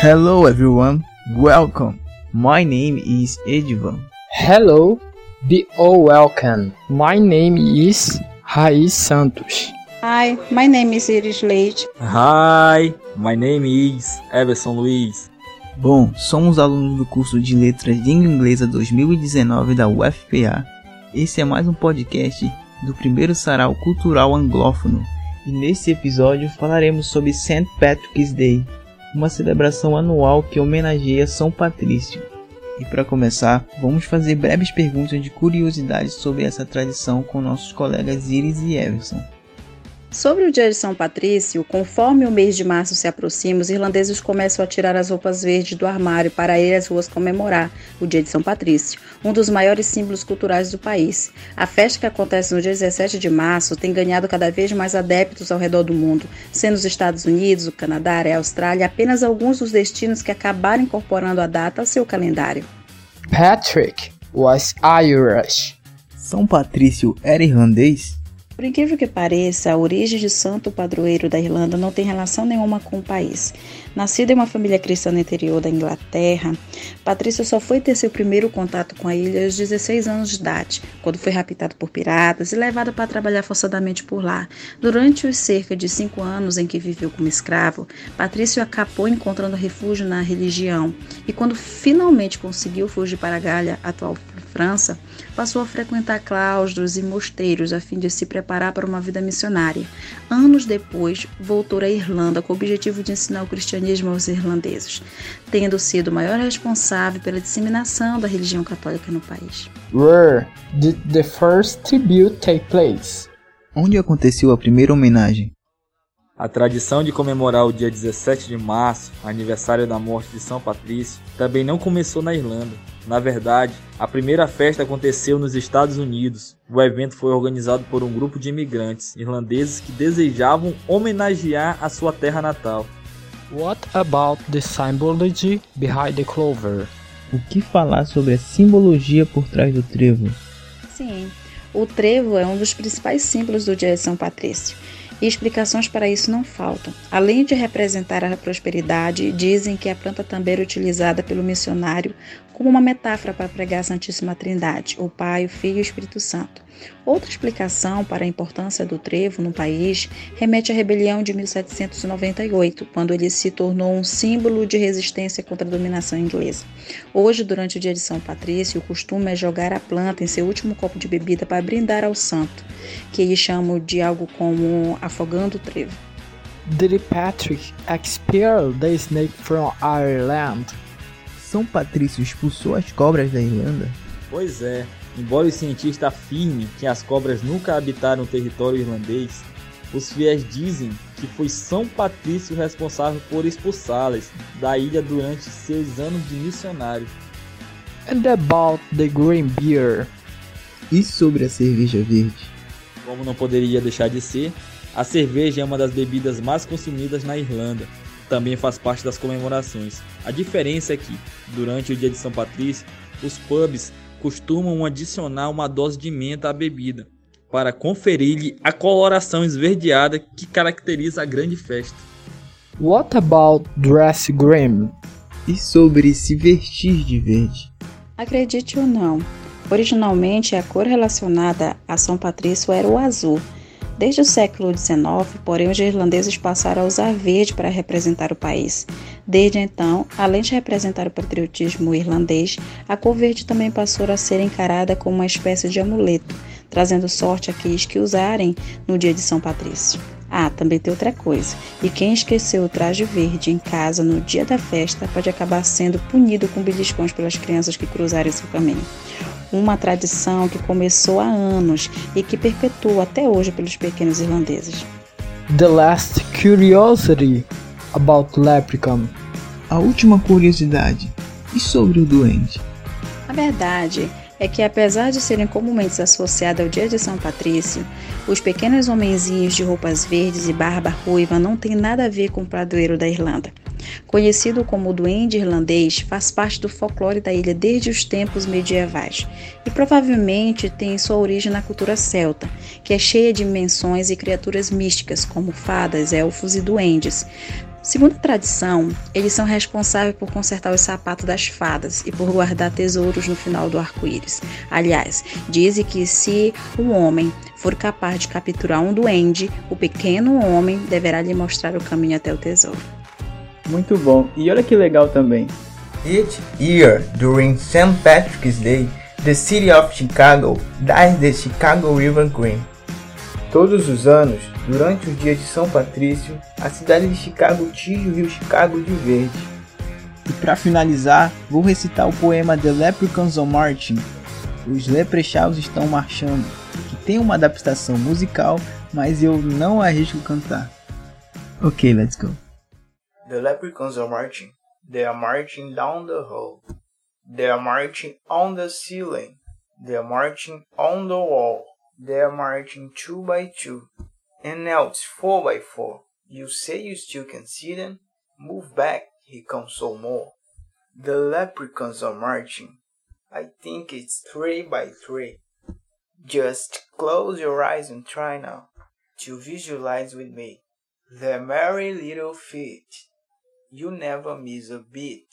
Hello everyone, welcome. My name is Edvan. Hello, be all welcome. My name is Raiz Santos. Hi, my name is Iris Leite. Hi, my name is Everson Luiz. Bom, somos alunos do curso de Letras de Língua Inglesa 2019 da UFPA. Esse é mais um podcast do primeiro sarau cultural anglófono. E nesse episódio falaremos sobre St. Patrick's Day, uma celebração anual que homenageia São Patrício. E para começar, vamos fazer breves perguntas de curiosidades sobre essa tradição com nossos colegas Iris e Everson. Sobre o dia de São Patrício, conforme o mês de março se aproxima, os irlandeses começam a tirar as roupas verdes do armário para ir às ruas comemorar o dia de São Patrício, um dos maiores símbolos culturais do país. A festa que acontece no dia 17 de março tem ganhado cada vez mais adeptos ao redor do mundo, sendo os Estados Unidos, o Canadá e a Austrália apenas alguns dos destinos que acabaram incorporando a data ao seu calendário. Patrick was Irish. São Patrício era irlandês? Por incrível que pareça, a origem de santo padroeiro da Irlanda não tem relação nenhuma com o país. Nascido em uma família cristã no interior da Inglaterra, Patrício só foi ter seu primeiro contato com a ilha aos 16 anos de idade, quando foi raptado por piratas e levado para trabalhar forçadamente por lá. Durante os cerca de cinco anos em que viveu como escravo, Patrício acabou encontrando refúgio na religião e, quando finalmente conseguiu fugir para a Galha, atual França, passou a frequentar claustros e mosteiros a fim de se preparar para uma vida missionária. Anos depois, voltou à Irlanda com o objetivo de ensinar o cristianismo aos irlandeses, tendo sido o maior responsável pela disseminação da religião católica no país. Where did the first tribute take place? Onde aconteceu a primeira homenagem? A tradição de comemorar o dia 17 de março, aniversário da morte de São Patrício, também não começou na Irlanda. Na verdade, a primeira festa aconteceu nos Estados Unidos. O evento foi organizado por um grupo de imigrantes irlandeses que desejavam homenagear a sua terra natal. What about the symbology behind the clover? O que falar sobre a simbologia por trás do trevo? Sim, o trevo é um dos principais símbolos do dia de São Patrício e explicações para isso não faltam. Além de representar a prosperidade, dizem que a planta também era utilizada pelo missionário como uma metáfora para pregar a Santíssima Trindade, o Pai, o Filho e o Espírito Santo. Outra explicação para a importância do trevo no país remete à rebelião de 1798, quando ele se tornou um símbolo de resistência contra a dominação inglesa. Hoje, durante o dia de São Patrício, o costume é jogar a planta em seu último copo de bebida para brindar ao santo, que eles chamam de algo como afogando o trevo. Patrick expel the snake from Ireland? São Patrício expulsou as cobras da Irlanda? Pois é, embora os cientistas afirmem que as cobras nunca habitaram o território irlandês, os fiéis dizem que foi São Patrício responsável por expulsá-las da ilha durante seus anos de missionário. And about the green beer? E sobre a cerveja verde? Como não poderia deixar de ser, a cerveja é uma das bebidas mais consumidas na Irlanda. Também faz parte das comemorações. A diferença é que, durante o dia de São Patrício, os pubs costumam adicionar uma dose de menta à bebida, para conferir-lhe a coloração esverdeada que caracteriza a grande festa. What about dress green? E sobre se vestir de verde? Acredite ou não, originalmente a cor relacionada a São Patrício era o azul. Desde o século XIX, porém, os irlandeses passaram a usar verde para representar o país. Desde então, além de representar o patriotismo irlandês, a cor verde também passou a ser encarada como uma espécie de amuleto, trazendo sorte àqueles que usarem no dia de São Patrício. Ah, também tem outra coisa. E quem esqueceu o traje verde em casa no dia da festa pode acabar sendo punido com beliscões pelas crianças que cruzarem seu caminho uma tradição que começou há anos e que perpetua até hoje pelos pequenos irlandeses. The last curiosity about leprechaun. A última curiosidade. E sobre o doente? A verdade é que, apesar de serem comumente associados ao dia de São Patrício, os pequenos homenzinhos de roupas verdes e barba ruiva não têm nada a ver com o padroeiro da Irlanda. Conhecido como o duende irlandês, faz parte do folclore da ilha desde os tempos medievais e provavelmente tem sua origem na cultura celta, que é cheia de menções e criaturas místicas como fadas, elfos e duendes, Segundo a tradição, eles são responsáveis por consertar os sapatos das fadas e por guardar tesouros no final do arco-íris. Aliás, dizem que se um homem for capaz de capturar um duende, o pequeno homem deverá lhe mostrar o caminho até o tesouro. Muito bom. E olha que legal também. Each year, during St. Patrick's Day, the city of Chicago dyes the Chicago River green. Todos os anos, durante os dias de São Patrício, a cidade de Chicago tinge o rio Chicago de verde. E para finalizar, vou recitar o poema The Leprechauns Are Marching. Os leprechauns estão marchando, que tem uma adaptação musical, mas eu não arrisco cantar. Ok, let's go. The leprechauns are marching. They are marching down the hall. They are marching on the ceiling. They are marching on the wall. They are marching two by two. And now it's four by four. You say you still can see them? Move back, he comes so more. The leprechauns are marching. I think it's three by three. Just close your eyes and try now to visualize with me their merry little feet. You never miss a beat.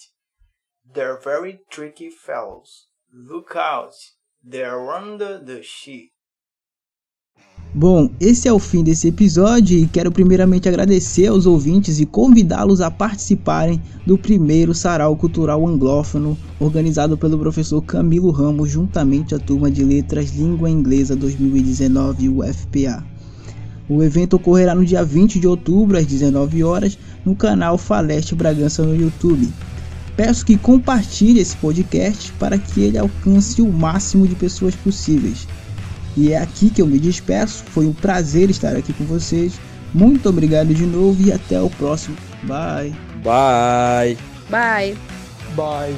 They're very tricky fellows. Look out, they're under the sheet. Bom, esse é o fim desse episódio e quero primeiramente agradecer aos ouvintes e convidá-los a participarem do primeiro sarau cultural anglófono organizado pelo professor Camilo Ramos juntamente à turma de letras Língua Inglesa 2019 UFPA. O evento ocorrerá no dia 20 de outubro às 19 horas no canal Faleste Bragança no YouTube. Peço que compartilhe esse podcast para que ele alcance o máximo de pessoas possíveis. E é aqui que eu me despeço. Foi um prazer estar aqui com vocês. Muito obrigado de novo e até o próximo. Bye. Bye. Bye. Bye.